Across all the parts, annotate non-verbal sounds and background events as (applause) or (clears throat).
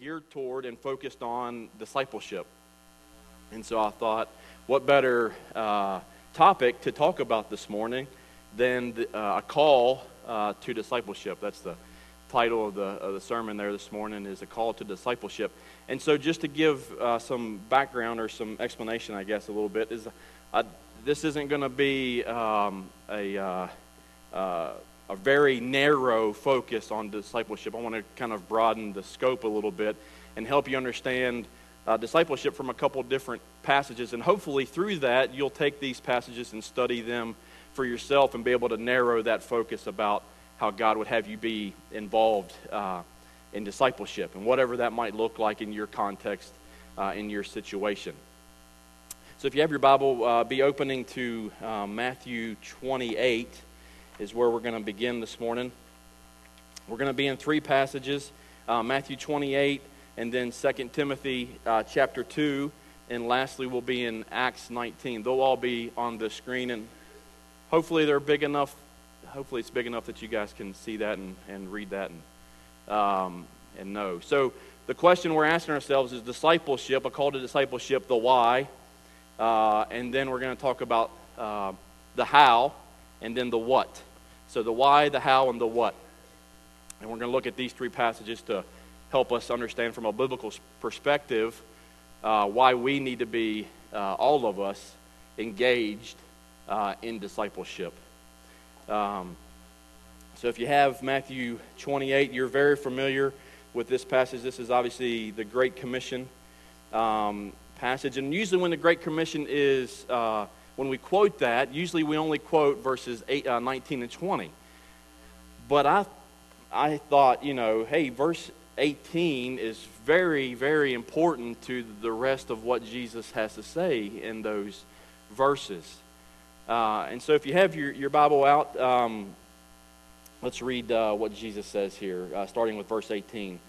geared toward and focused on discipleship. And so I thought, what better uh, topic to talk about this morning than the, uh, a call uh, to discipleship? That's the title of the, of the sermon there this morning is a call to discipleship. And so just to give uh, some background or some explanation, I guess, a little bit, is uh, this isn't going to be um, a, uh, uh, a very narrow focus on discipleship. I want to kind of broaden the scope a little bit and help you understand uh, discipleship from a couple different passages. And hopefully, through that, you'll take these passages and study them for yourself and be able to narrow that focus about how God would have you be involved uh, in discipleship and whatever that might look like in your context, uh, in your situation. So, if you have your Bible, uh, be opening to uh, Matthew 28, is where we're going to begin this morning. We're going to be in three passages uh, Matthew 28, and then 2 Timothy uh, chapter 2, and lastly, we'll be in Acts 19. They'll all be on the screen, and hopefully, they're big enough. Hopefully, it's big enough that you guys can see that and, and read that and, um, and know. So, the question we're asking ourselves is discipleship, a call to discipleship, the why. Uh, and then we're going to talk about uh, the how and then the what. So the why, the how, and the what. And we're going to look at these three passages to help us understand from a biblical perspective uh, why we need to be, uh, all of us, engaged uh, in discipleship. Um, so if you have Matthew 28, you're very familiar with this passage. This is obviously the Great Commission. Um, passage. And usually, when the Great Commission is, uh, when we quote that, usually we only quote verses eight, uh, 19 and 20. But I, I thought, you know, hey, verse 18 is very, very important to the rest of what Jesus has to say in those verses. Uh, and so, if you have your, your Bible out, um, let's read uh, what Jesus says here, uh, starting with verse 18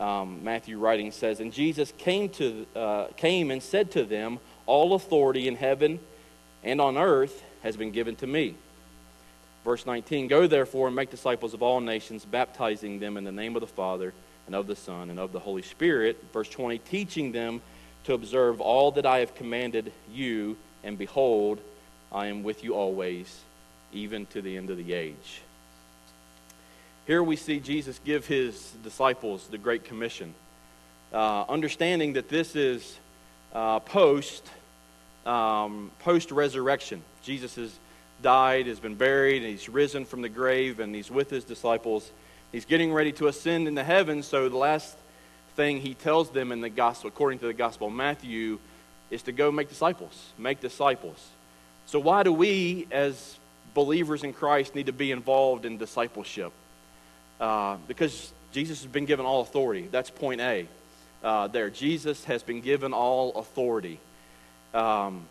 um, Matthew writing says, And Jesus came, to, uh, came and said to them, All authority in heaven and on earth has been given to me. Verse 19 Go therefore and make disciples of all nations, baptizing them in the name of the Father and of the Son and of the Holy Spirit. Verse 20 Teaching them to observe all that I have commanded you, and behold, I am with you always, even to the end of the age. Here we see Jesus give his disciples the Great Commission, uh, understanding that this is uh, post um, post resurrection. Jesus has died, has been buried, and he's risen from the grave, and he's with his disciples. He's getting ready to ascend into heaven. So the last thing he tells them in the gospel, according to the Gospel of Matthew, is to go make disciples. Make disciples. So why do we, as believers in Christ, need to be involved in discipleship? Uh, because Jesus has been given all authority. That's point A uh, there. Jesus has been given all authority. Um,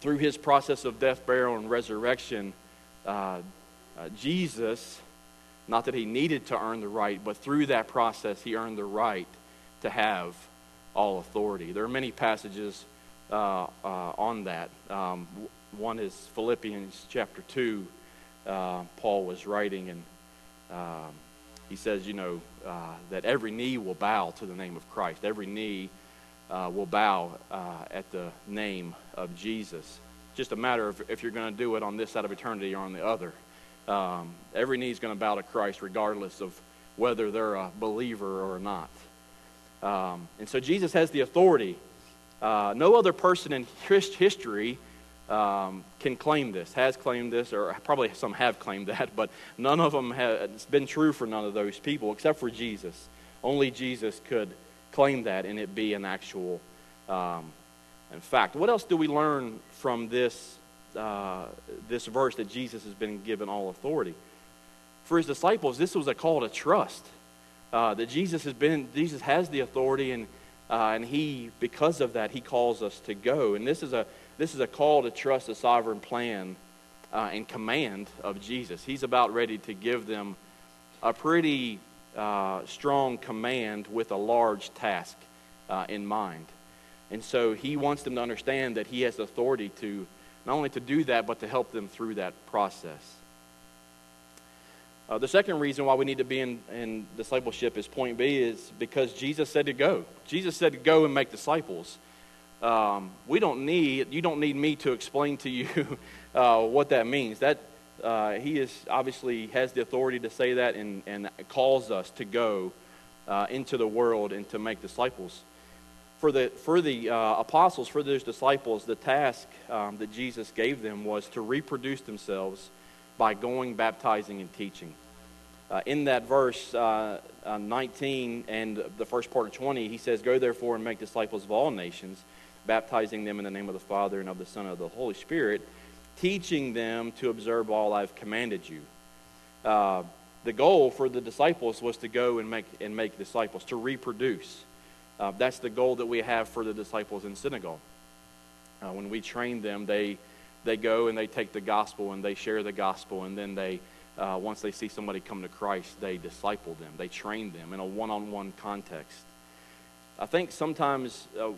through his process of death, burial, and resurrection, uh, uh, Jesus, not that he needed to earn the right, but through that process, he earned the right to have all authority. There are many passages uh, uh, on that. Um, one is Philippians chapter 2. Paul was writing, and um, he says, you know, uh, that every knee will bow to the name of Christ. Every knee uh, will bow uh, at the name of Jesus. Just a matter of if you're going to do it on this side of eternity or on the other. Um, every knee is going to bow to Christ regardless of whether they're a believer or not. Um, and so Jesus has the authority. Uh, no other person in history um, can claim this, has claimed this, or probably some have claimed that, but none of them—it's been true for none of those people except for Jesus. Only Jesus could claim that and it be an actual um, in fact. What else do we learn from this, uh, this verse that Jesus has been given all authority? For his disciples, this was a call to trust. Uh, that Jesus has been, Jesus has the authority, and, uh, and he, because of that, he calls us to go. And this is a this is a call to trust the sovereign plan uh, and command of Jesus. He's about ready to give them a pretty uh, strong command with a large task uh, in mind. And so he wants them to understand that he has authority to not only to do that, but to help them through that process. Uh, the second reason why we need to be in, in discipleship is point B is because Jesus said to go. Jesus said to go and make disciples. Um, we don't need you don't need me to explain to you (laughs) uh, what that means. That uh, he is obviously has the authority to say that and, and calls us to go uh, into the world and to make disciples. For the for the uh, apostles, for those disciples, the task um, that Jesus gave them was to reproduce themselves by going, baptizing, and teaching. Uh, in that verse uh, uh, 19 and the first part of 20, he says, Go therefore and make disciples of all nations, baptizing them in the name of the Father and of the Son and of the Holy Spirit, teaching them to observe all I've commanded you. Uh, the goal for the disciples was to go and make, and make disciples, to reproduce. Uh, that's the goal that we have for the disciples in Senegal. Uh, when we train them, they they go and they take the gospel and they share the gospel, and then they, uh, once they see somebody come to Christ, they disciple them, they train them in a one on one context. I think sometimes, uh,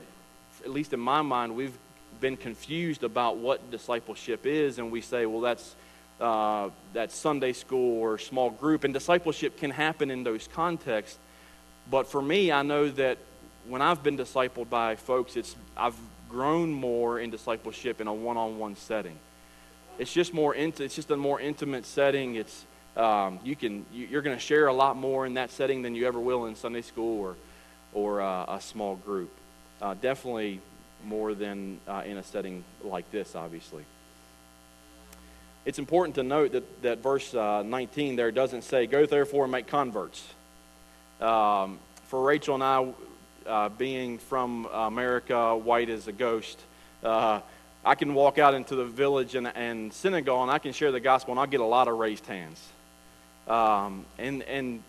at least in my mind, we've been confused about what discipleship is, and we say, well, that's, uh, that's Sunday school or small group, and discipleship can happen in those contexts. But for me, I know that when I've been discipled by folks, it's I've grown more in discipleship in a one-on-one setting. It's just more it's just a more intimate setting. It's um, you can you, are going to share a lot more in that setting than you ever will in Sunday school or or uh, a small group. Uh, definitely more than uh, in a setting like this, obviously. It's important to note that, that verse uh, 19 there doesn't say, Go therefore and make converts. Um, for Rachel and I, uh, being from America, white as a ghost, uh, I can walk out into the village and, and Senegal and I can share the gospel and I'll get a lot of raised hands. Um, and, and,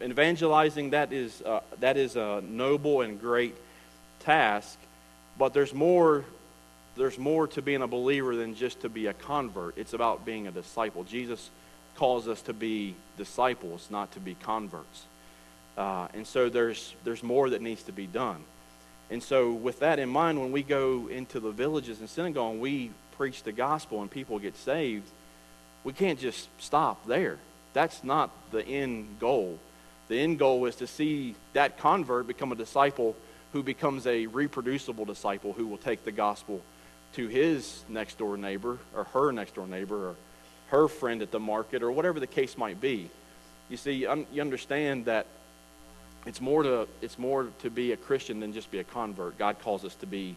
and, evangelizing, that is, uh, that is a noble and great task, but there's more, there's more to being a believer than just to be a convert. It's about being a disciple. Jesus calls us to be disciples, not to be converts. Uh, and so there's, there's more that needs to be done. And so, with that in mind, when we go into the villages and Senegal and we preach the gospel and people get saved, we can't just stop there. That's not the end goal. The end goal is to see that convert become a disciple who becomes a reproducible disciple who will take the gospel to his next door neighbor or her next door neighbor or her friend at the market or whatever the case might be. You see, you understand that it's more to it's more to be a Christian than just be a convert. God calls us to be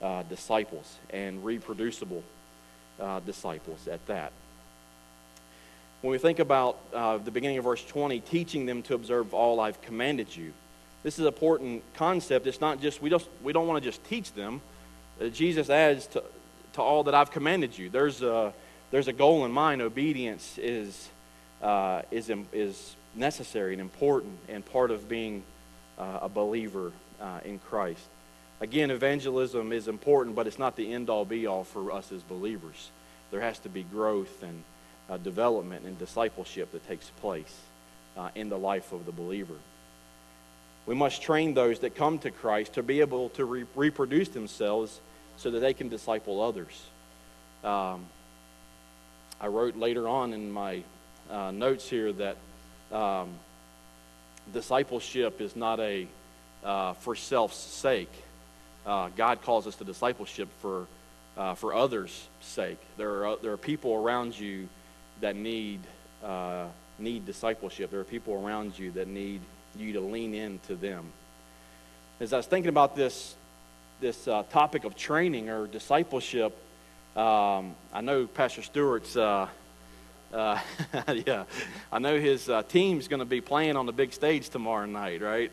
uh, disciples and reproducible uh, disciples at that. When we think about uh, the beginning of verse 20, teaching them to observe all I've commanded you, this is an important concept. It's not just we don't we don't want to just teach them. Uh, Jesus adds to to all that I've commanded you. There's a there's a goal in mind. Obedience is uh, is is necessary and important and part of being uh, a believer uh, in Christ. Again, evangelism is important, but it's not the end all be all for us as believers. There has to be growth and uh, development and discipleship that takes place uh, in the life of the believer. We must train those that come to Christ to be able to re- reproduce themselves so that they can disciple others. Um, I wrote later on in my uh, notes here that um, discipleship is not a uh, for self's sake. Uh, God calls us to discipleship for uh, for others' sake. There are there are people around you that need uh, need discipleship. There are people around you that need you to lean into them. As I was thinking about this this uh, topic of training or discipleship, um, I know Pastor Stewart's uh, uh, (laughs) yeah, I know his uh, team's going to be playing on the big stage tomorrow night, right?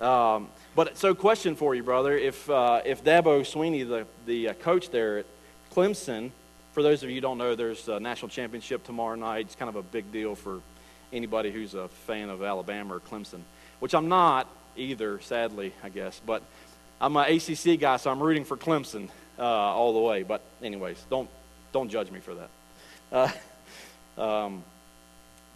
Um, but so, question for you, brother: If uh, if Dabo Swinney, the the uh, coach there at Clemson, for those of you who don't know, there's a national championship tomorrow night. It's kind of a big deal for anybody who's a fan of Alabama or Clemson, which I'm not either, sadly, I guess. But I'm an ACC guy, so I'm rooting for Clemson uh, all the way. But anyways, don't don't judge me for that. Uh, um,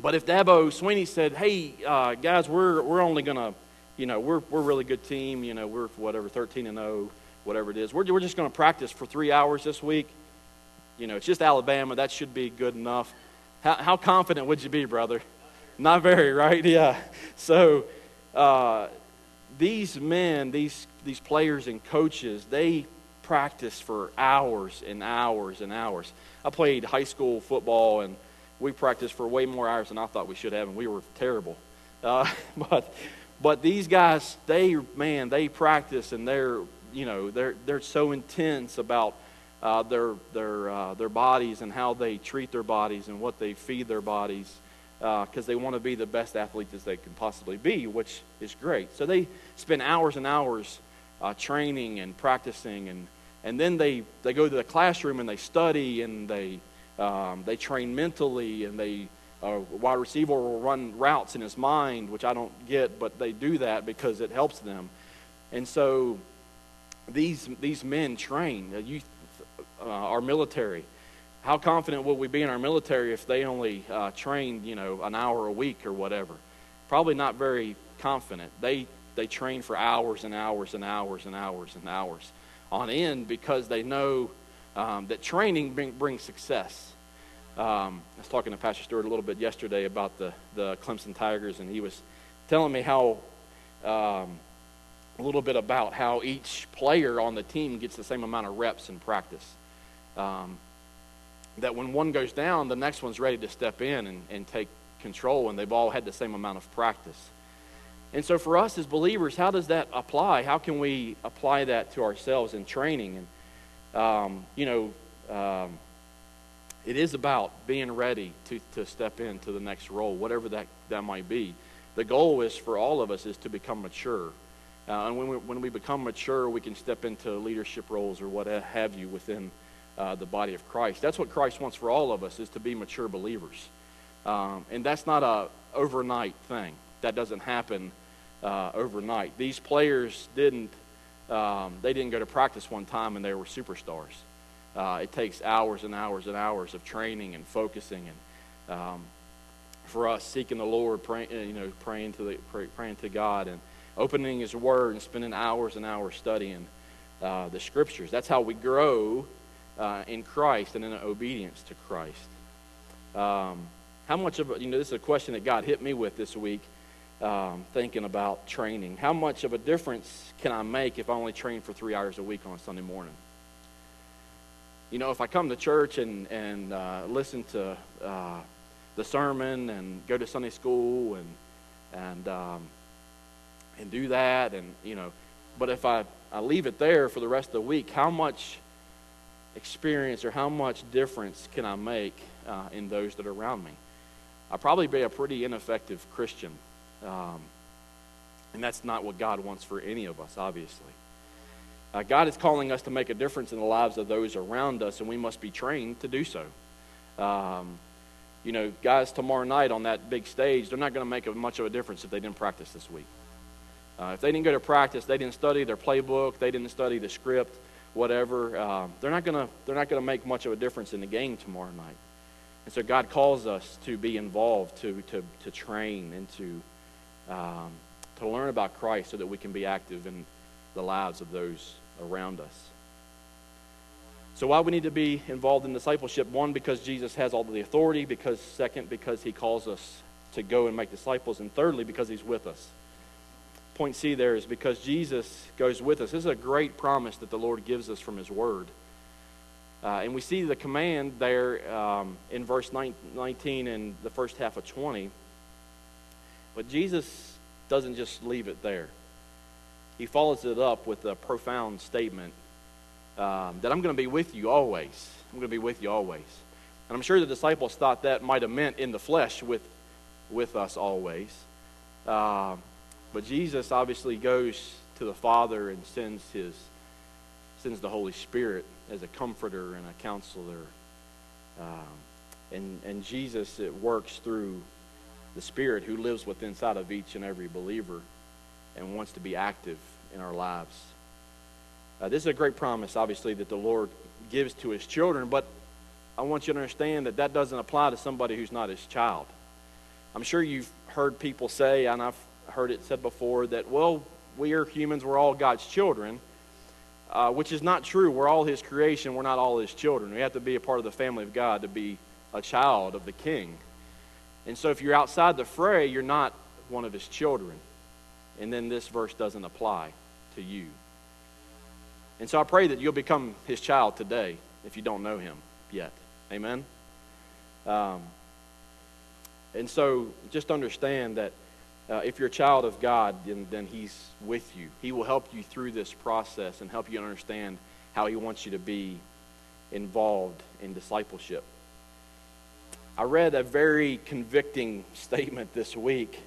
but if Dabo Swinney said, "Hey uh, guys, we're we're only gonna, you know, we're we're a really good team. You know, we're whatever 13 and 0, whatever it is. We're we're just gonna practice for three hours this week. You know, it's just Alabama. That should be good enough." How, how confident would you be, brother? Not very, right? (laughs) Yeah. So uh, these men, these, these players and coaches, they practice for hours and hours and hours. I played high school football, and we practiced for way more hours than I thought we should have, and we were terrible. Uh, (laughs) but but these guys, they man, they practice, and they're you know they're they're so intense about uh, their their uh, their bodies and how they treat their bodies and what they feed their bodies because uh, they want to be the best athletes as they can possibly be, which is great. So they spend hours and hours uh, training and practicing, and and then they they go to the classroom and they study and they um, they train mentally and they a wide receiver will run routes in his mind, which I don't get, but they do that because it helps them. And so these these men train. Uh, you, uh, our military. How confident would we be in our military if they only uh, trained, you know, an hour a week or whatever? Probably not very confident. They they train for hours and hours and hours and hours and hours on end because they know um, that training bring, brings success. Um, I was talking to Pastor Stewart a little bit yesterday about the, the Clemson Tigers, and he was telling me how um, a little bit about how each player on the team gets the same amount of reps in practice. Um, that when one goes down, the next one's ready to step in and, and take control, and they've all had the same amount of practice. And so, for us as believers, how does that apply? How can we apply that to ourselves in training? And, um, you know, um, it is about being ready to, to step into the next role, whatever that, that might be. The goal is for all of us is to become mature. Uh, and when we, when we become mature, we can step into leadership roles or what have you within uh, the body of Christ. That's what Christ wants for all of us is to be mature believers. Um, and that's not a overnight thing. That doesn't happen uh, overnight. These players didn't, um, they didn't go to practice one time and they were superstars. Uh, it takes hours and hours and hours of training and focusing, and um, for us seeking the Lord, pray, uh, you know, praying to the, pray, praying to God, and opening His Word and spending hours and hours studying uh, the Scriptures. That's how we grow uh, in Christ and in obedience to Christ. Um, how much of you know? This is a question that God hit me with this week. Um, thinking about training. How much of a difference can I make if I only train for three hours a week on a Sunday morning? you know, if I come to church and, and uh, listen to uh, the sermon and go to Sunday school and, and, um, and do that, and, you know, but if I, I leave it there for the rest of the week, how much experience or how much difference can I make uh, in those that are around me? I'll probably be a pretty ineffective Christian. Um, and that's not what God wants for any of us, obviously. Uh, God is calling us to make a difference in the lives of those around us, and we must be trained to do so. Um, you know, guys, tomorrow night on that big stage, they're not going to make much of a difference if they didn't practice this week. Uh, if they didn't go to practice, they didn't study their playbook, they didn't study the script, whatever, uh, they're not going to they're not going to make much of a difference in the game tomorrow night. And so God calls us to be involved, to to to train, and to um, to learn about Christ, so that we can be active in the lives of those around us. So, why we need to be involved in discipleship? One, because Jesus has all the authority. Because, second, because he calls us to go and make disciples. And thirdly, because he's with us. Point C there is because Jesus goes with us. This is a great promise that the Lord gives us from his word. Uh, and we see the command there um, in verse 19 and the first half of 20. But Jesus doesn't just leave it there he follows it up with a profound statement um, that I'm going to be with you always. I'm going to be with you always. And I'm sure the disciples thought that might have meant in the flesh with, with us always. Uh, but Jesus obviously goes to the Father and sends his sends the Holy Spirit as a comforter and a counselor. Um, and, and Jesus, it works through the Spirit who lives within inside of each and every believer and wants to be active in our lives. Uh, this is a great promise, obviously, that the Lord gives to his children, but I want you to understand that that doesn't apply to somebody who's not his child. I'm sure you've heard people say, and I've heard it said before, that, well, we are humans, we're all God's children, uh, which is not true. We're all his creation, we're not all his children. We have to be a part of the family of God to be a child of the king. And so if you're outside the fray, you're not one of his children. And then this verse doesn't apply to you. And so I pray that you'll become his child today if you don't know him yet. Amen? Um, and so just understand that uh, if you're a child of God, then, then he's with you. He will help you through this process and help you understand how he wants you to be involved in discipleship. I read a very convicting (laughs) statement this week.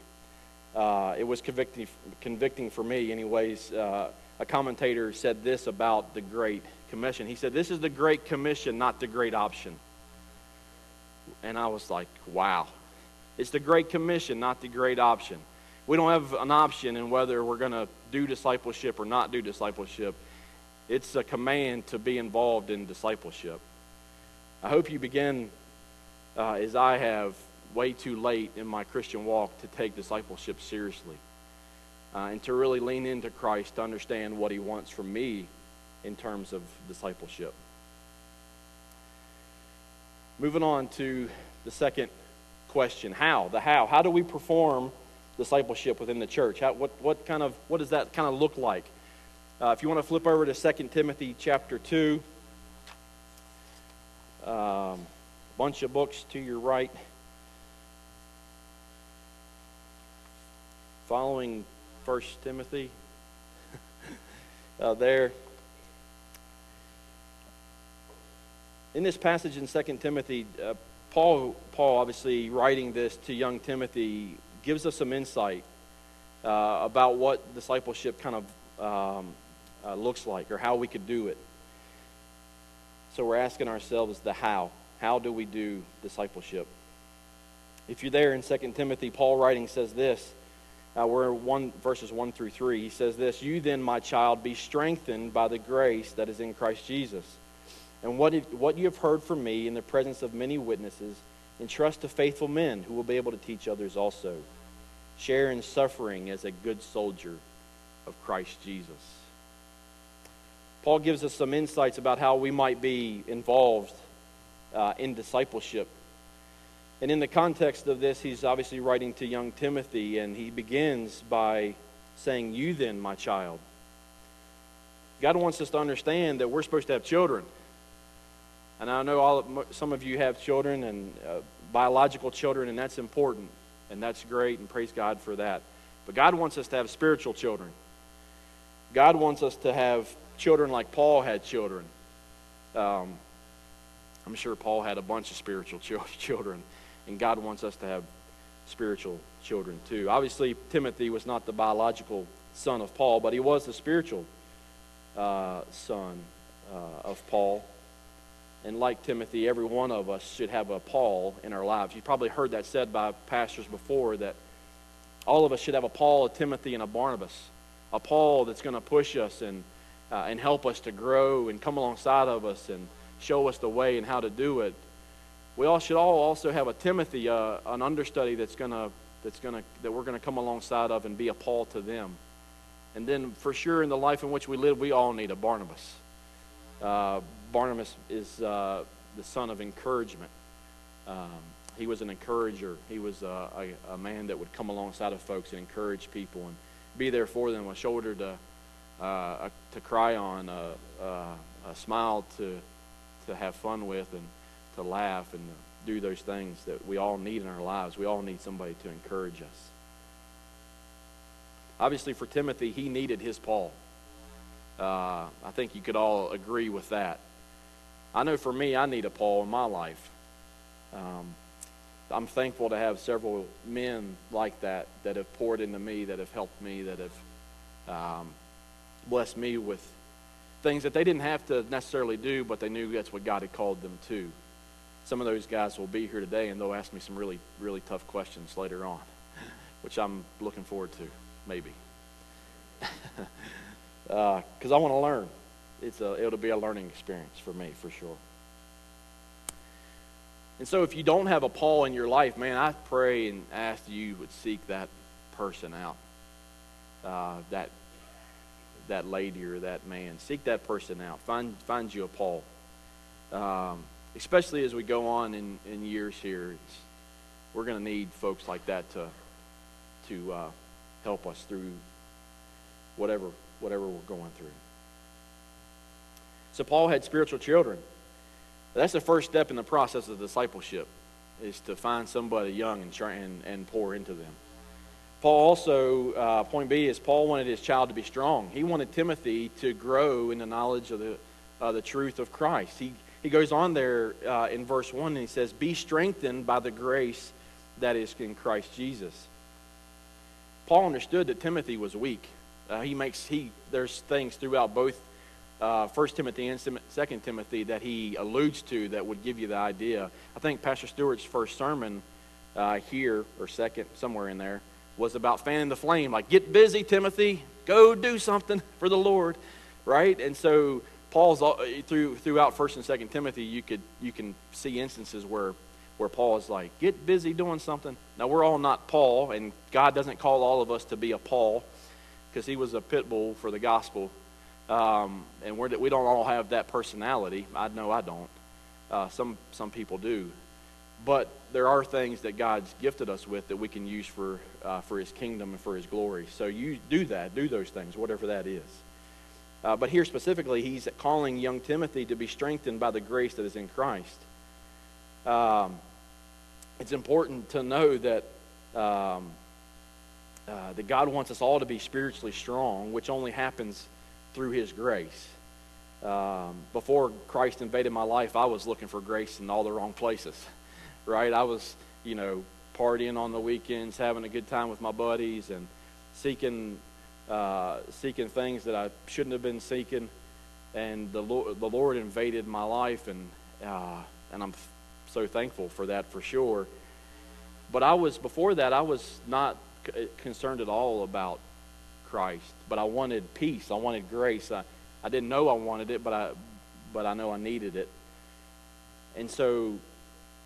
Uh, it was convicting, convicting for me, anyways. Uh, a commentator said this about the Great Commission. He said, This is the Great Commission, not the Great Option. And I was like, wow. It's the Great Commission, not the Great Option. We don't have an option in whether we're going to do discipleship or not do discipleship. It's a command to be involved in discipleship. I hope you begin uh, as I have way too late in my Christian walk to take discipleship seriously uh, and to really lean into Christ to understand what He wants from me in terms of discipleship. Moving on to the second question how? The how. How do we perform discipleship within the church? How, what, what, kind of, what does that kind of look like? Uh, if you want to flip over to 2 Timothy chapter 2, um, bunch of books to your right. Following First Timothy, (laughs) uh, there. In this passage in Second Timothy, uh, Paul, Paul, obviously writing this to young Timothy, gives us some insight uh, about what discipleship kind of um, uh, looks like or how we could do it. So we're asking ourselves the how. How do we do discipleship? If you're there in 2 Timothy, Paul writing says this. Uh, we're one, verses 1 through 3. He says this You then, my child, be strengthened by the grace that is in Christ Jesus. And what, if, what you have heard from me in the presence of many witnesses, entrust to faithful men who will be able to teach others also. Share in suffering as a good soldier of Christ Jesus. Paul gives us some insights about how we might be involved uh, in discipleship. And in the context of this, he's obviously writing to young Timothy, and he begins by saying, You then, my child. God wants us to understand that we're supposed to have children. And I know all, some of you have children and uh, biological children, and that's important, and that's great, and praise God for that. But God wants us to have spiritual children. God wants us to have children like Paul had children. Um, I'm sure Paul had a bunch of spiritual (laughs) children, and God wants us to have spiritual children too. Obviously, Timothy was not the biological son of Paul, but he was the spiritual uh, son uh, of Paul. And like Timothy, every one of us should have a Paul in our lives. You've probably heard that said by pastors before that all of us should have a Paul, a Timothy, and a Barnabas. A Paul that's going to push us and, uh, and help us to grow and come alongside of us and show us the way and how to do it. We all should all also have a Timothy, uh, an understudy that's gonna that's gonna that we're gonna come alongside of and be a Paul to them. And then for sure in the life in which we live, we all need a Barnabas. Uh, Barnabas is uh, the son of encouragement. Um, he was an encourager. He was uh, a, a, man that would come alongside of folks and encourage people and be there for them, a shoulder to uh, to cry on, a, a smile to to have fun with and to laugh and do those things that we all need in our lives. We all need somebody to encourage us. Obviously, for Timothy, he needed his Paul. Uh, I think you could all agree with that. I know for me, I need a Paul in my life. Um, I'm thankful to have several men like that that have poured into me, that have helped me, that have um, blessed me with things that they didn't have to necessarily do, but they knew that's what God had called them to. Some of those guys will be here today, and they'll ask me some really, really tough questions later on, (laughs) which I'm looking forward to, maybe. Because (laughs) uh, I want to learn. It's a, it'll be a learning experience for me, for sure. And so, if you don't have a Paul in your life, man, I pray and ask you would seek that person out. Uh, that that lady or that man. Seek that person out. Find, find you a Paul. Um, especially as we go on in, in years here, we're going to need folks like that to, to uh, help us through whatever, whatever we're going through. So Paul had spiritual children. That's the first step in the process of discipleship, is to find somebody young and, try, and, and pour into them. Paul also, uh, point B is Paul wanted his child to be strong. He wanted Timothy to grow in the knowledge of the, uh, the truth of Christ. He, he goes on there uh, in verse 1 and he says, Be strengthened by the grace that is in Christ Jesus. Paul understood that Timothy was weak. Uh, he makes, he, there's things throughout both uh, 1 Timothy and 2 Timothy that he alludes to that would give you the idea. I think Pastor Stewart's first sermon uh, here, or second, somewhere in there, was about fanning the flame. Like, get busy, Timothy. Go do something (laughs) for the Lord, right? And so Paul's through throughout First and Second Timothy, you could you can see instances where where Paul is like, get busy doing something. Now we're all not Paul, and God doesn't call all of us to be a Paul, because he was a pit bull for the gospel, um, and we're, we don't all have that personality. I know I don't. Uh, some some people do, but there are things that God's gifted us with that we can use for, uh, for His kingdom and for His glory. So you do that, do those things, whatever that is. Uh, but here specifically, he's calling young Timothy to be strengthened by the grace that is in Christ. Um, it's important to know that, um, uh, that God wants us all to be spiritually strong, which only happens through His grace. Um, before Christ invaded my life, I was looking for grace in all the wrong places (laughs) right? I was, you know, partying on the weekends, having a good time with my buddies, and seeking uh, seeking things that I shouldn't have been seeking. And the Lord, the Lord invaded my life, and uh, and I'm so thankful for that for sure. But I was before that, I was not concerned at all about Christ, but I wanted peace. I wanted grace. I, I didn't know I wanted it, but I but I know I needed it. And so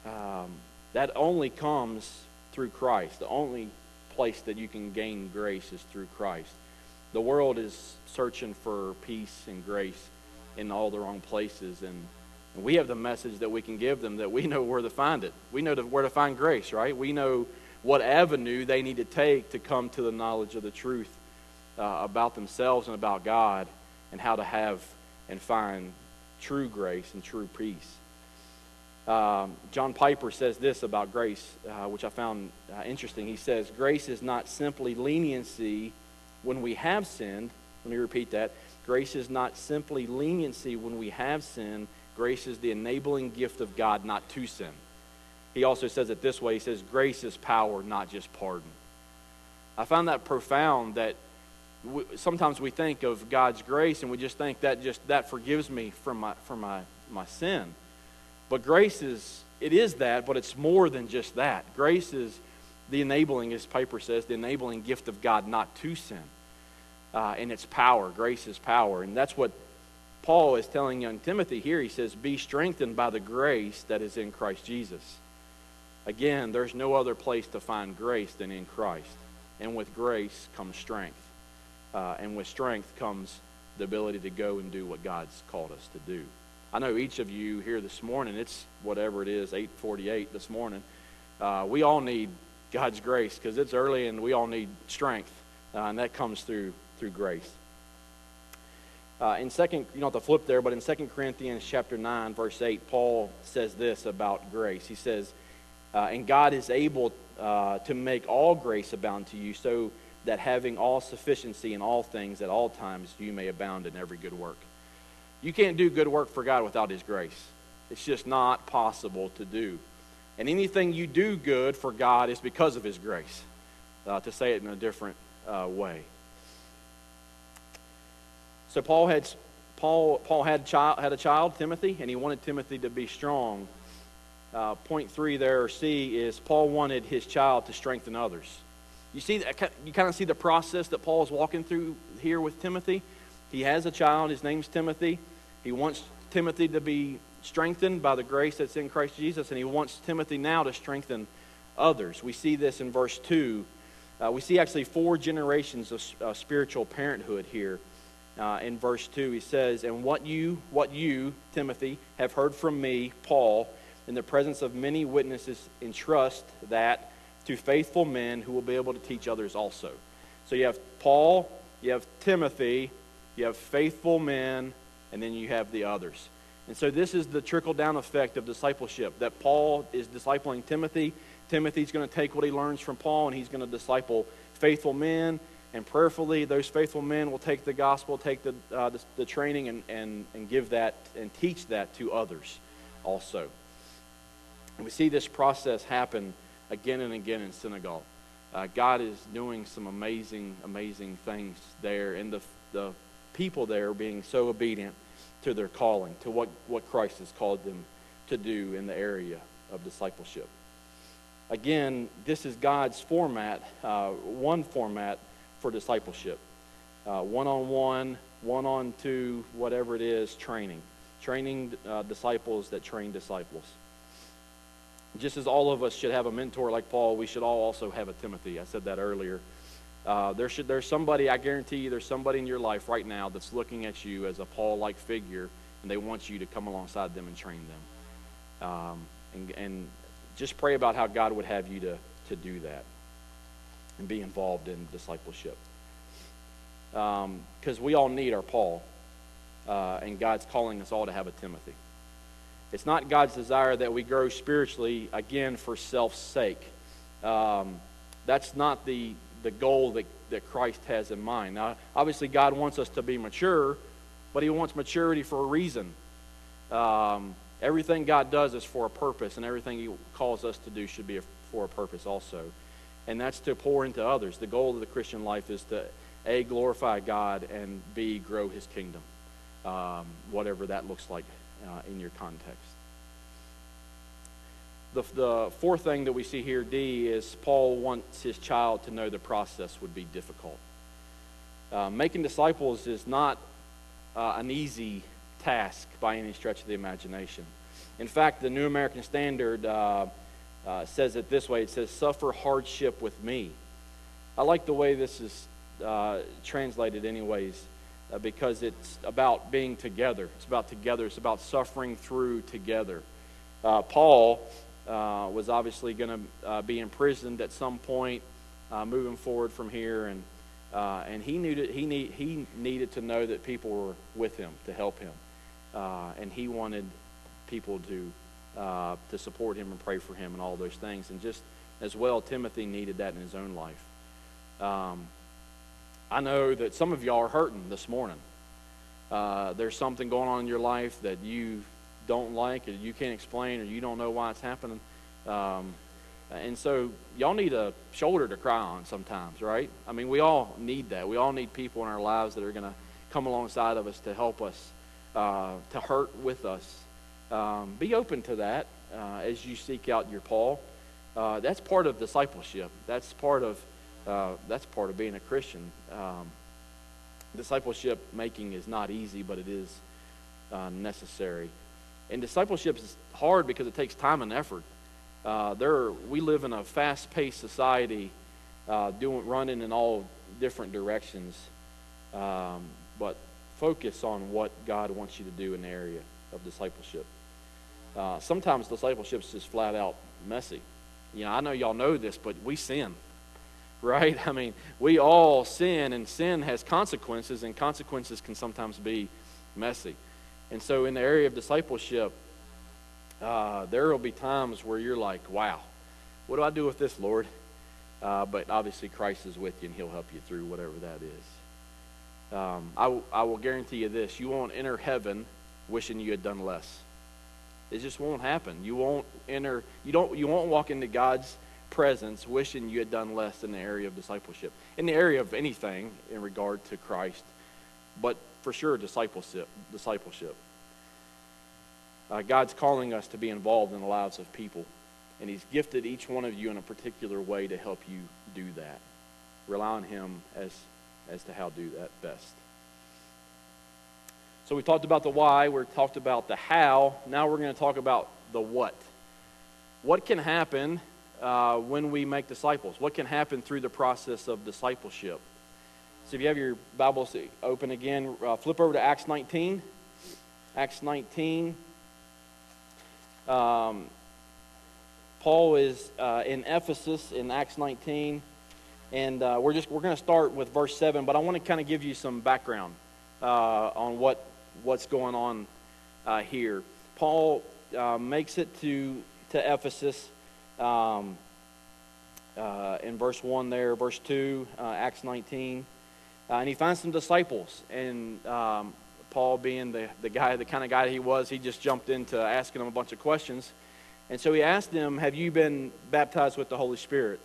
um, that only comes through Christ. The only place that you can gain grace is through Christ. The world is searching for peace and grace in all the wrong places, and, and we have the message that we can give them that we know where to find it. We know where to find grace, right? We know what avenue they need to take to come to the knowledge of the truth uh, about themselves and about God, and how to have and find true grace and true peace. Um, John Piper says this about grace, uh, which I found uh, interesting. He says, Grace is not simply leniency when we have sinned. Let me repeat that. Grace is not simply leniency when we have sinned. Grace is the enabling gift of God not to sin. He also says it this way He says, Grace is power, not just pardon. I found that profound that we, sometimes we think of God's grace and we just think that just that forgives me from my, from my, my sin. But grace is, it is that, but it's more than just that. Grace is the enabling, as Piper says, the enabling gift of God not to sin. Uh, and its power. Grace is power. And that's what Paul is telling young Timothy here. He says, Be strengthened by the grace that is in Christ Jesus. Again, there's no other place to find grace than in Christ. And with grace comes strength. Uh, and with strength comes the ability to go and do what God's called us to do. I know each of you here this morning, it's whatever it is, 848 this morning. Uh, we all need God's grace because it's early and we all need strength. Uh, and that comes through through grace. Uh, in second, you don't have to flip there, but in 2 Corinthians chapter 9, verse 8, Paul says this about grace. He says, uh, And God is able uh, to make all grace abound to you, so that having all sufficiency in all things at all times you may abound in every good work. You can't do good work for God without His grace. It's just not possible to do. And anything you do good for God is because of His grace, uh, to say it in a different uh, way. So Paul had Paul Paul had child had a child Timothy, and he wanted Timothy to be strong. Uh, point three there, or C, is Paul wanted his child to strengthen others. You see, you kind of see the process that Paul is walking through here with Timothy. He has a child. His name's Timothy. He wants Timothy to be strengthened by the grace that's in Christ Jesus, and he wants Timothy now to strengthen others. We see this in verse 2. Uh, we see actually four generations of uh, spiritual parenthood here uh, in verse 2. He says, And what you, what you, Timothy, have heard from me, Paul, in the presence of many witnesses, entrust that to faithful men who will be able to teach others also. So you have Paul, you have Timothy, you have faithful men, and then you have the others. And so this is the trickle down effect of discipleship that Paul is discipling Timothy. Timothy's going to take what he learns from Paul and he's going to disciple faithful men. And prayerfully, those faithful men will take the gospel, take the, uh, the, the, training, and, and, and give that and teach that to others also. And we see this process happen again and again in Senegal. Uh, God is doing some amazing, amazing things there, and the, the people there being so obedient to their calling, to what, what Christ has called them to do in the area of discipleship. Again, this is God's format, uh, one format for discipleship one on one, one on two, whatever it is, training. Training uh, disciples that train disciples. Just as all of us should have a mentor like Paul, we should all also have a Timothy. I said that earlier. Uh, there should, there's somebody, I guarantee you, there's somebody in your life right now that's looking at you as a Paul like figure, and they want you to come alongside them and train them. Um, and, and just pray about how God would have you to, to do that and be involved in discipleship. Because um, we all need our Paul, uh, and God's calling us all to have a Timothy. It's not God's desire that we grow spiritually, again, for self's sake. Um, that's not the, the goal that, that Christ has in mind. Now, obviously, God wants us to be mature, but He wants maturity for a reason. Um, everything God does is for a purpose, and everything He calls us to do should be for a purpose also. And that's to pour into others. The goal of the Christian life is to, A, glorify God, and B, grow His kingdom, um, whatever that looks like uh, in your context. The, the fourth thing that we see here, D, is Paul wants his child to know the process would be difficult. Uh, making disciples is not uh, an easy task by any stretch of the imagination. In fact, the New American Standard uh, uh, says it this way it says, Suffer hardship with me. I like the way this is uh, translated, anyways uh, because it's about being together. It's about together. It's about suffering through together. Uh, Paul uh, was obviously going to uh, be imprisoned at some point uh, moving forward from here, and and he knew needed he need he needed to know that people were with him to help him, and he wanted people to to support him and pray for him and all those things, and just as well, Timothy needed that in his own life. Um, I know that some of y'all are hurting this morning. Uh, there's something going on in your life that you don't like, or you can't explain, or you don't know why it's happening. Um, and so, y'all need a shoulder to cry on sometimes, right? I mean, we all need that. We all need people in our lives that are going to come alongside of us to help us, uh, to hurt with us. Um, be open to that uh, as you seek out your Paul. Uh, that's part of discipleship. That's part of uh, that's part of being a Christian. Um, discipleship making is not easy, but it is uh, necessary. And discipleship is hard because it takes time and effort. Uh, there, we live in a fast-paced society, uh, doing running in all different directions. Um, but focus on what God wants you to do in the area of discipleship. Uh, sometimes discipleship is just flat out messy. You know, I know y'all know this, but we sin right? I mean, we all sin, and sin has consequences, and consequences can sometimes be messy. And so, in the area of discipleship, uh, there will be times where you're like, wow, what do I do with this, Lord? Uh, but obviously, Christ is with you, and He'll help you through whatever that is. Um, I, w- I will guarantee you this you won't enter heaven wishing you had done less. It just won't happen. You won't enter, you, don't, you won't walk into God's presence, wishing you had done less in the area of discipleship, in the area of anything in regard to Christ, but for sure discipleship. Discipleship. Uh, God's calling us to be involved in the lives of people, and He's gifted each one of you in a particular way to help you do that. Rely on Him as as to how to do that best. So we talked about the why, we talked about the how. Now we're going to talk about the what. What can happen uh, when we make disciples? What can happen through the process of discipleship? So if you have your Bibles open again, uh, flip over to Acts 19. Acts 19. Um, Paul is uh, in Ephesus in Acts 19, and uh, we're just we're going to start with verse 7. But I want to kind of give you some background uh, on what what's going on uh, here. Paul uh, makes it to to Ephesus. Um, uh, in verse 1 there, verse 2, uh, Acts 19. Uh, and he finds some disciples. And um, Paul, being the, the guy, the kind of guy he was, he just jumped into asking them a bunch of questions. And so he asked them, Have you been baptized with the Holy Spirit?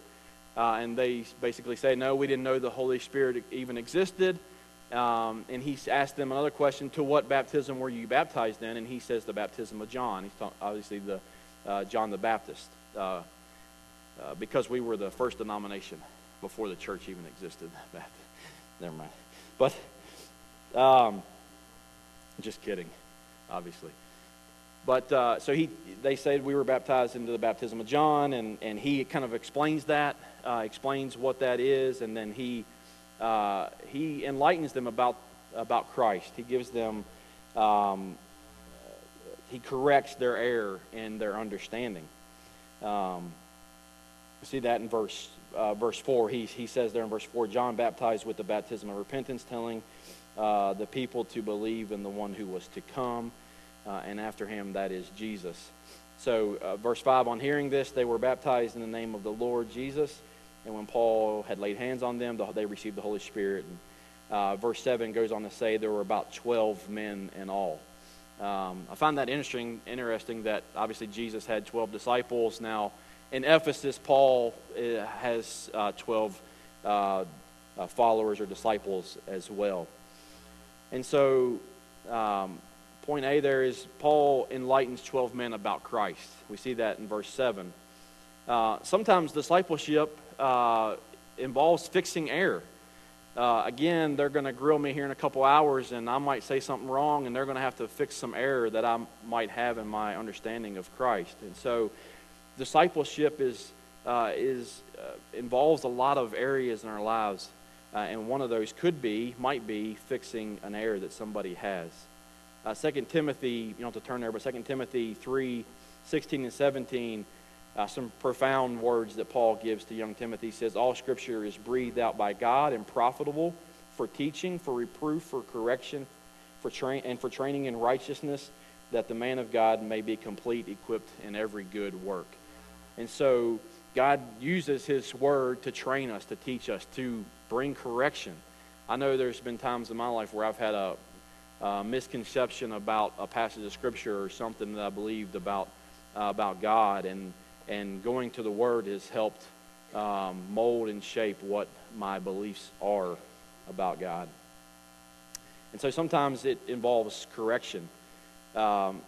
Uh, and they basically say, No, we didn't know the Holy Spirit even existed. Um, and he asked them another question To what baptism were you baptized in? And he says, The baptism of John. He's talking, obviously the uh, John the Baptist. Uh, uh, because we were the first denomination before the church even existed. (laughs) That, Never mind. But, um, just kidding, obviously. But uh, so he, they said we were baptized into the baptism of John, and, and he kind of explains that, uh, explains what that is, and then he, uh, he enlightens them about, about Christ. He gives them, um, he corrects their error in their understanding. Um, see that in verse, uh, verse 4. He, he says there in verse 4 John baptized with the baptism of repentance, telling uh, the people to believe in the one who was to come, uh, and after him, that is Jesus. So, uh, verse 5 On hearing this, they were baptized in the name of the Lord Jesus. And when Paul had laid hands on them, they received the Holy Spirit. And, uh, verse 7 goes on to say there were about 12 men in all. Um, I find that interesting, interesting that obviously Jesus had 12 disciples. Now, in Ephesus, Paul uh, has uh, 12 uh, uh, followers or disciples as well. And so, um, point A there is Paul enlightens 12 men about Christ. We see that in verse 7. Uh, sometimes discipleship involves fixing error. Again, they're going to grill me here in a couple hours, and I might say something wrong, and they're going to have to fix some error that I might have in my understanding of Christ. And so, discipleship is, uh, is, uh, involves a lot of areas in our lives. Uh, and one of those could be, might be, fixing an error that somebody has. Uh, 2 Timothy, you don't have to turn there, but 2 Timothy 3 16 and 17, uh, some profound words that Paul gives to young Timothy. He says, All scripture is breathed out by God and profitable for teaching, for reproof, for correction, for tra- and for training in righteousness, that the man of God may be complete, equipped in every good work. And so God uses His Word to train us, to teach us, to bring correction. I know there's been times in my life where I've had a, a misconception about a passage of Scripture or something that I believed about, uh, about God, and, and going to the Word has helped um, mold and shape what my beliefs are about God. And so sometimes it involves correction. Um,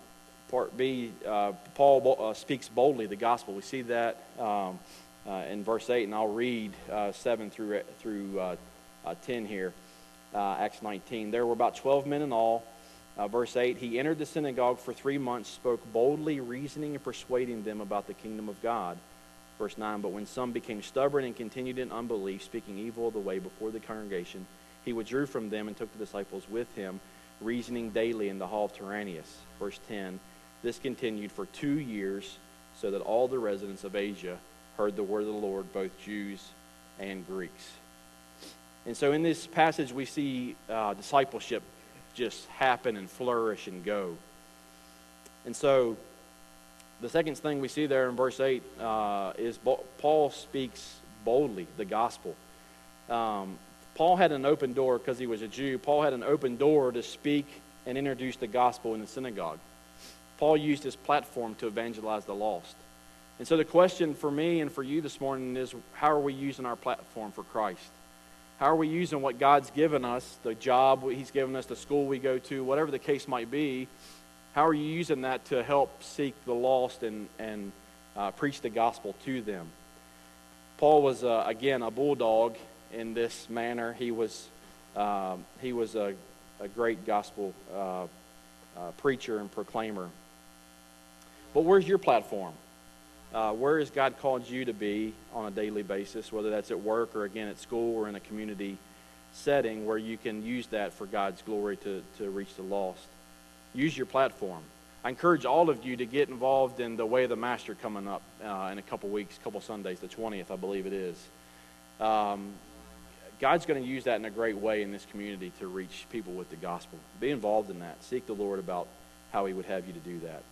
Part B, uh, Paul uh, speaks boldly the gospel. We see that um, uh, in verse 8, and I'll read uh, 7 through, through uh, uh, 10 here, Acts 19. There were about 12 men in all. Verse 8, he entered the synagogue for three months, spoke boldly, reasoning and persuading them about the kingdom of God. Verse 9, but when some became stubborn and continued in unbelief, speaking evil of the way before the congregation, he withdrew from them and took the disciples with him, reasoning daily in the hall of Tyrannus. Verse 10, this continued for two years, so that all the residents of Asia heard the word of the Lord, both Jews and Greeks. And so in this passage, we see uh, discipleship just happen and flourish and go. And so the second thing we see there in verse 8 uh, is Paul speaks boldly the gospel. Um, Paul had an open door because he was a Jew. Paul had an open door to speak and introduce the gospel in the synagogue. Paul used his platform to evangelize the lost. And so the question for me and for you this morning is how are we using our platform for Christ? How are we using what God's given us, the job He's given us, the school we go to, whatever the case might be? How are you using that to help seek the lost and, and uh, preach the gospel to them? Paul was, uh, again, a bulldog in this manner. He was, uh, he was a, a great gospel uh, uh, preacher and proclaimer. But where's your platform? Uh, where has God called you to be on a daily basis, whether that's at work or again at school or in a community setting where you can use that for God's glory to, to reach the lost. Use your platform. I encourage all of you to get involved in the Way of the Master coming up uh, in a couple weeks, couple Sundays, the 20th, I believe it is. Um, God's going to use that in a great way in this community to reach people with the gospel. Be involved in that. Seek the Lord about how He would have you to do that.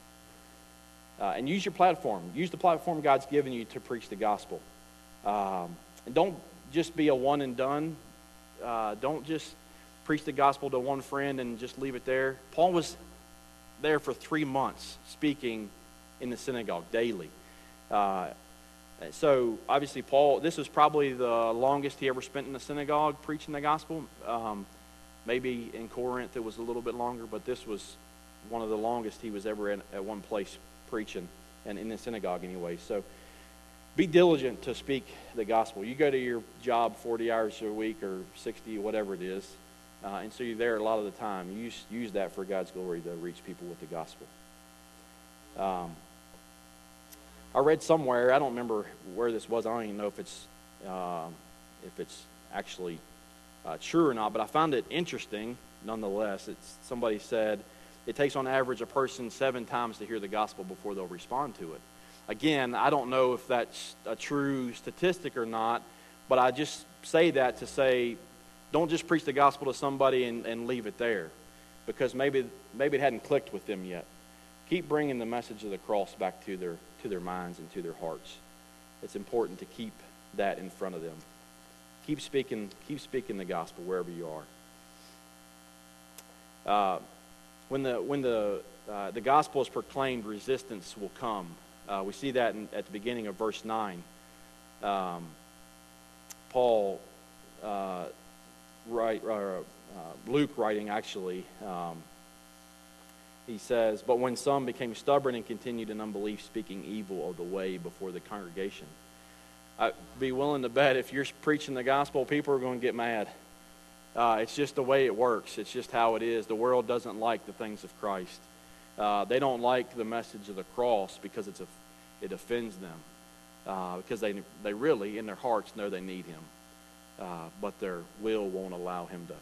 Uh, and use your platform. Use the platform God's given you to preach the gospel. Um, and don't just be a one and done. Uh, don't just preach the gospel to one friend and just leave it there. Paul was there for three months speaking in the synagogue daily. Uh, so obviously, Paul, this was probably the longest he ever spent in the synagogue preaching the gospel. Um, maybe in Corinth it was a little bit longer, but this was one of the longest he was ever in, at one place preaching, and in the synagogue anyway. So be diligent to speak the gospel. You go to your job 40 hours a week or 60, whatever it is, uh, and so you're there a lot of the time. Use, use that for God's glory to reach people with the gospel. Um, I read somewhere, I don't remember where this was, I don't even know if it's, uh, if it's actually uh, true or not, but I found it interesting nonetheless. It's, somebody said it takes on average a person seven times to hear the gospel before they'll respond to it. Again, I don't know if that's a true statistic or not, but I just say that to say don't just preach the gospel to somebody and, and leave it there because maybe, maybe it hadn't clicked with them yet. Keep bringing the message of the cross back to their, to their minds and to their hearts. It's important to keep that in front of them. Keep speaking, keep speaking the gospel wherever you are. Uh, when the, when the, uh, the gospel is proclaimed, resistance will come. Uh, we see that in, at the beginning of verse 9. Um, Paul, uh, write, uh, Luke writing actually, um, he says, But when some became stubborn and continued in unbelief, speaking evil of the way before the congregation. I'd be willing to bet if you're preaching the gospel, people are going to get mad. Uh, it's just the way it works. It's just how it is. The world doesn't like the things of Christ. Uh, they don't like the message of the cross because it's a, it offends them. Uh, because they, they really, in their hearts, know they need Him. Uh, but their will won't allow Him to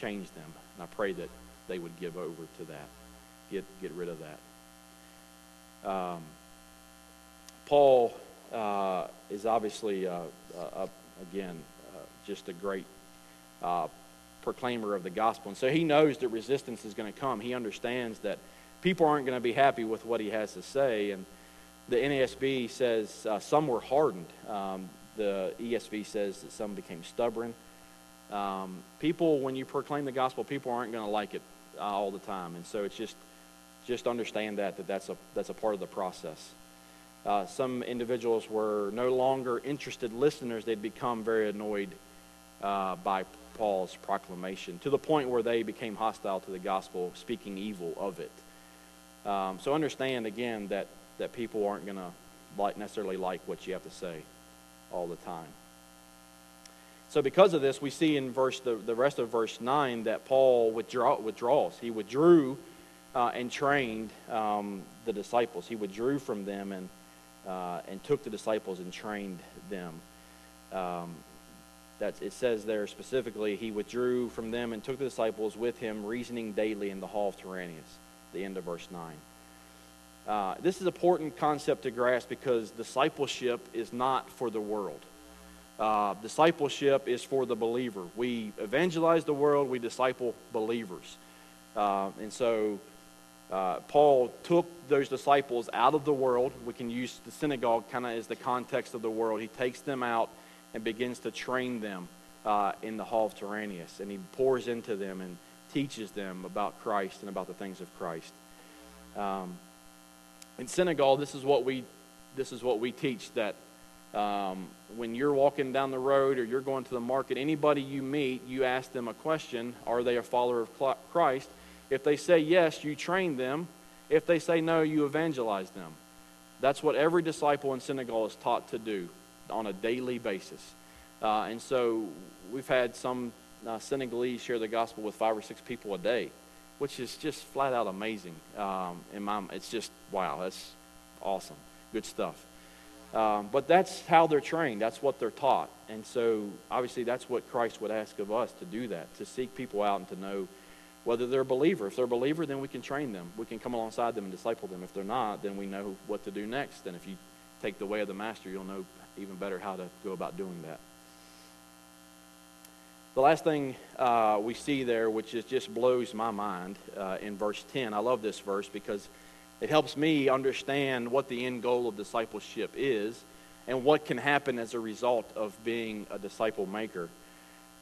change them. And I pray that they would give over to that, get, get rid of that. Um, Paul uh, is obviously, uh, again, just a great proclaimer of the gospel. And so he knows that resistance is going to come. He understands that people aren't going to be happy with what he has to say. And the NASB says uh, some were hardened. Um, the ESV says that some became stubborn. Um, people, when you proclaim the gospel, people aren't going to like it uh, all the time. And so it's just, just understand that, that that's a, that's a part of the process. Uh, some individuals were no longer interested listeners. They'd become very annoyed uh, by Paul's proclamation to the point where they became hostile to the gospel, speaking evil of it. Um, so understand again that, that people aren't going to like, necessarily like what you have to say all the time. So because of this, we see in verse the, the rest of verse 9 that Paul withdraw, withdraws. He withdrew uh, and trained um, the disciples. He withdrew from them and, uh, and took the disciples and trained them. Um, that it says there specifically, he withdrew from them and took the disciples with him, reasoning daily in the hall of Tyrannus, the end of verse 9. Uh, this is an important concept to grasp because discipleship is not for the world. Uh, discipleship is for the believer. We evangelize the world, we disciple believers. Uh, and so uh, Paul took those disciples out of the world. We can use the synagogue kind of as the context of the world. He takes them out and begins to train them uh, in the hall of Tyrannus. And he pours into them and teaches them about Christ and about the things of Christ. Um, in Senegal, this is what we this is what we teach that um, when you're walking down the road or you're going to the market, anybody you meet, you ask them a question: Are they a follower of Christ? If they say yes, you train them. If they say no, you evangelize them. That's what every disciple in Senegal is taught to do on a daily basis. Uh, and so we've had some uh, Senegalese share the gospel with five or six people a day, which is just flat out amazing. Um, my, it's just, wow, that's awesome. Good stuff. Um, but that's how they're trained. That's what they're taught. And so, obviously, that's what Christ would ask of us to do that, to seek people out and to know whether they're a believer. If they're a believer, then we can train them. We can come alongside them and disciple them. If they're not, then we know what to do next. And if you take the way of the master, you'll know even better how to go about doing that. The last thing uh, we see there, which is just blows my mind uh, in verse 10, I love this verse because it helps me understand what the end goal of discipleship is and what can happen as a result of being a disciple maker.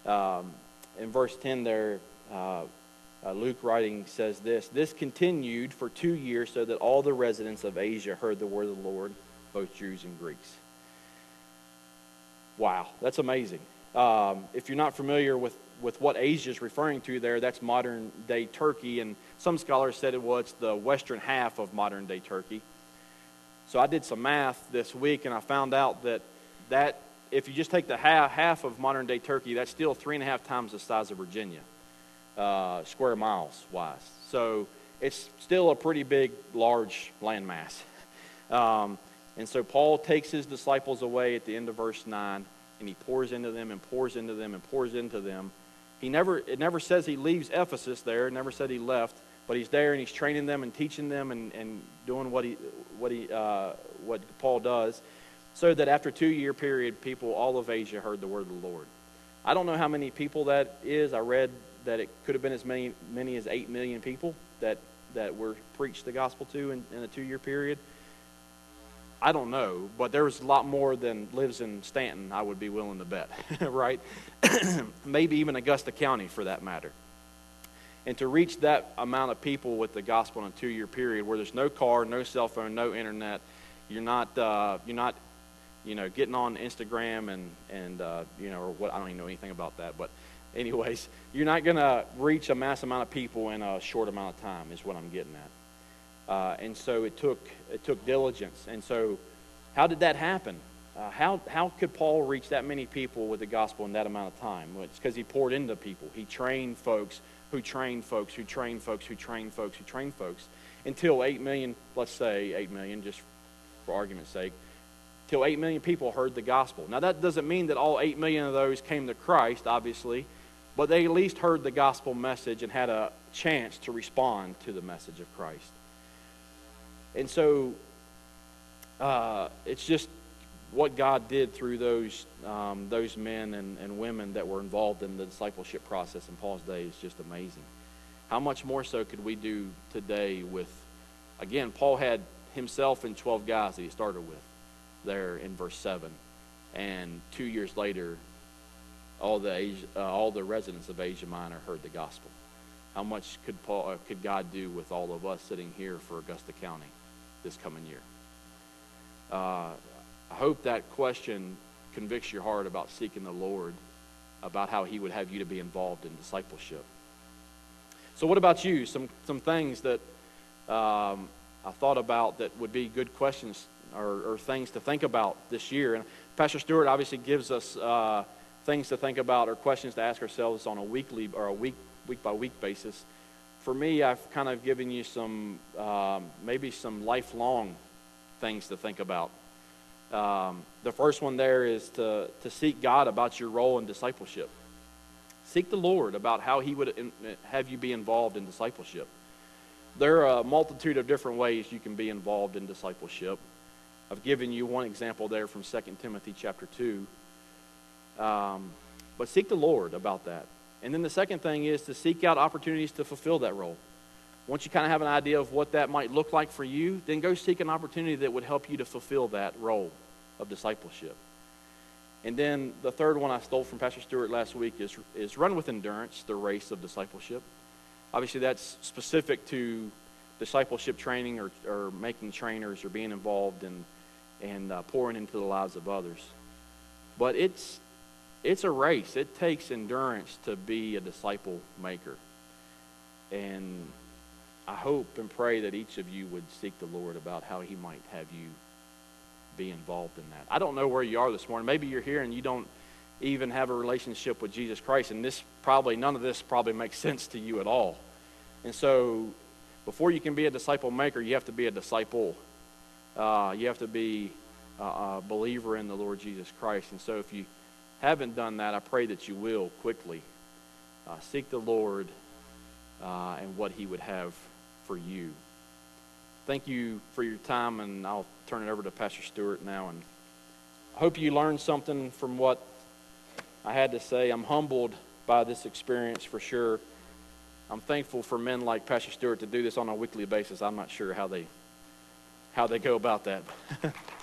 Um, in verse 10 there, uh, uh, Luke writing says this This continued for two years so that all the residents of Asia heard the word of the Lord, both Jews and Greeks. Wow, that's amazing. Um, if you're not familiar with, with what Asia is referring to there, that's modern day Turkey. And some scholars said it was the western half of modern day Turkey. So I did some math this week and I found out that, that if you just take the half, half of modern day Turkey, that's still three and a half times the size of Virginia, uh, square miles wise. So it's still a pretty big, large landmass. (laughs) Um, and so Paul takes his disciples away at the end of verse 9 and he pours into them and pours into them and pours into them. He never, it never says he leaves Ephesus there. It never said he left, but he's there and he's training them and teaching them and, and doing what he, what he, uh, what Paul does, so that after a two-year period, people all of Asia heard the word of the Lord. I don't know how many people that is. I read that it could have been as many, many as eight million people that that were preached the gospel to in, in a two-year period. I don't know, but there's a lot more than lives in Staunton, I would be willing to bet, (laughs) right? (clears throat) Maybe even Augusta County for that matter. And to reach that amount of people with the gospel in a two year period where there's no car, no cell phone, no internet, you're not, uh, you're not you know, getting on Instagram and, and uh, you know, or what, I don't even know anything about that, but anyways, you're not going to reach a mass amount of people in a short amount of time, is what I'm getting at. Uh, and so it took, it took diligence. And so, how did that happen? Uh, how, how could Paul reach that many people with the gospel in that amount of time? Well, it's because he poured into people. He trained folks who trained folks who trained folks who trained folks who trained folks until 8 million, let's say 8 million, just for argument's sake, till 8 million people heard the gospel. Now, that doesn't mean that all 8 million of those came to Christ, obviously, but they at least heard the gospel message and had a chance to respond to the message of Christ. And so uh, it's just what God did through those, um, those men and, and women that were involved in the discipleship process in Paul's day is just amazing. How much more so could we do today with, again, Paul had himself and 12 guys that he started with there in verse 7. And two years later, all the, Asia, uh, all the residents of Asia Minor heard the gospel. How much could, Paul, uh, could God do with all of us sitting here for Augusta County? This coming year. Uh, I hope that question convicts your heart about seeking the Lord, about how He would have you to be involved in discipleship. So, what about you? Some, some things that um, I thought about that would be good questions or, or, things to think about this year. And Pastor Stewart obviously gives us uh, things to think about or questions to ask ourselves on a weekly or a week, week by week basis for me, I've kind of given you some, um, maybe some lifelong things to think about. Um, the first one there is to, to seek God about your role in discipleship. Seek the Lord about how He would in, have you be involved in discipleship. There are a multitude of different ways you can be involved in discipleship. I've given you one example there from 2 Timothy chapter 2. Um, but seek the Lord about that. And then the second thing is to seek out opportunities to fulfill that role. Once you kind of have an idea of what that might look like for you, then go seek an opportunity that would help you to fulfill that role of discipleship. And then the third one I stole from Pastor Stewart last week is, is run with endurance the race of discipleship. Obviously, that's specific to discipleship training or, or making trainers or being involved in and uh, pouring into the lives of others. But it's it's a race. It takes endurance to be a disciple maker. And I hope and pray that each of you would seek the Lord about how He might have you be involved in that. I don't know where you are this morning. Maybe you're here and you don't even have a relationship with Jesus Christ, and this probably, none of this probably makes sense to you at all. And so, before you can be a disciple maker, you have to be a disciple. Uh, you have to be a, a believer in the Lord Jesus Christ. And so if you haven't done that, I pray that you will quickly. Uh, seek the Lord uh, and what He would have for you. Thank you for your time, and I'll turn it over to Pastor Stewart now. And I hope you learned something from what I had to say. I'm humbled by this experience for sure. I'm thankful for men like Pastor Stewart to do this on a weekly basis. I'm not sure how they how they go about that. (laughs)